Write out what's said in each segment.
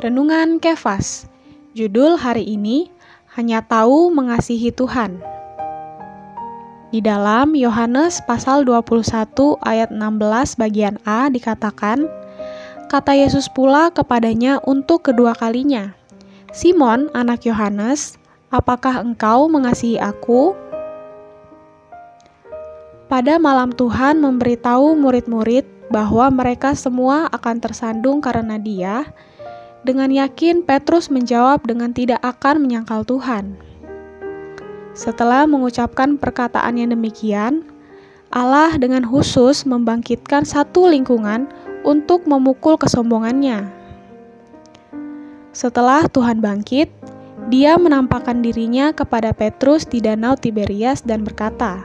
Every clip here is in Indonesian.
Renungan Kefas. Judul hari ini hanya tahu mengasihi Tuhan. Di dalam Yohanes pasal 21 ayat 16 bagian A dikatakan, kata Yesus pula kepadanya untuk kedua kalinya, Simon anak Yohanes, apakah engkau mengasihi aku? Pada malam Tuhan memberitahu murid-murid bahwa mereka semua akan tersandung karena dia, dengan yakin, Petrus menjawab dengan tidak akan menyangkal Tuhan. Setelah mengucapkan perkataan yang demikian, Allah dengan khusus membangkitkan satu lingkungan untuk memukul kesombongannya. Setelah Tuhan bangkit, dia menampakkan dirinya kepada Petrus di danau Tiberias dan berkata,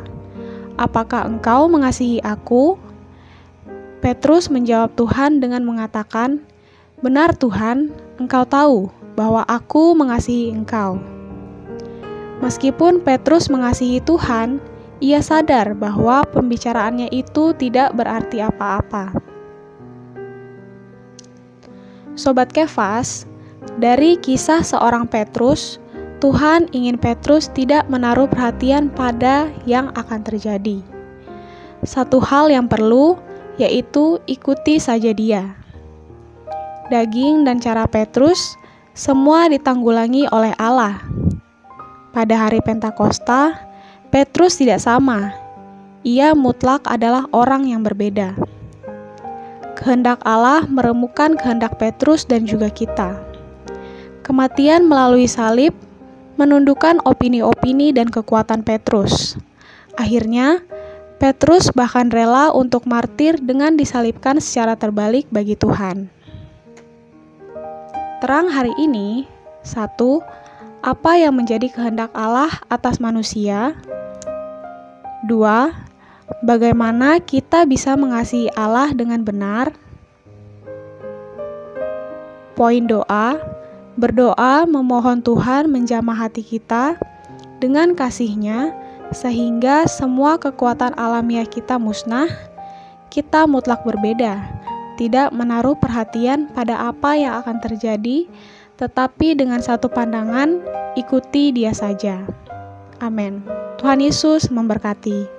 "Apakah engkau mengasihi aku?" Petrus menjawab Tuhan dengan mengatakan, Benar Tuhan, Engkau tahu bahwa aku mengasihi Engkau. Meskipun Petrus mengasihi Tuhan, ia sadar bahwa pembicaraannya itu tidak berarti apa-apa. Sobat Kefas, dari kisah seorang Petrus, Tuhan ingin Petrus tidak menaruh perhatian pada yang akan terjadi. Satu hal yang perlu yaitu ikuti saja dia daging, dan cara Petrus, semua ditanggulangi oleh Allah. Pada hari Pentakosta, Petrus tidak sama. Ia mutlak adalah orang yang berbeda. Kehendak Allah meremukan kehendak Petrus dan juga kita. Kematian melalui salib menundukkan opini-opini dan kekuatan Petrus. Akhirnya, Petrus bahkan rela untuk martir dengan disalibkan secara terbalik bagi Tuhan. Terang hari ini, satu, apa yang menjadi kehendak Allah atas manusia? Dua, bagaimana kita bisa mengasihi Allah dengan benar? Poin doa, berdoa memohon Tuhan menjamah hati kita dengan kasihnya sehingga semua kekuatan alamiah kita musnah, kita mutlak berbeda tidak menaruh perhatian pada apa yang akan terjadi, tetapi dengan satu pandangan, ikuti Dia saja. Amin. Tuhan Yesus memberkati.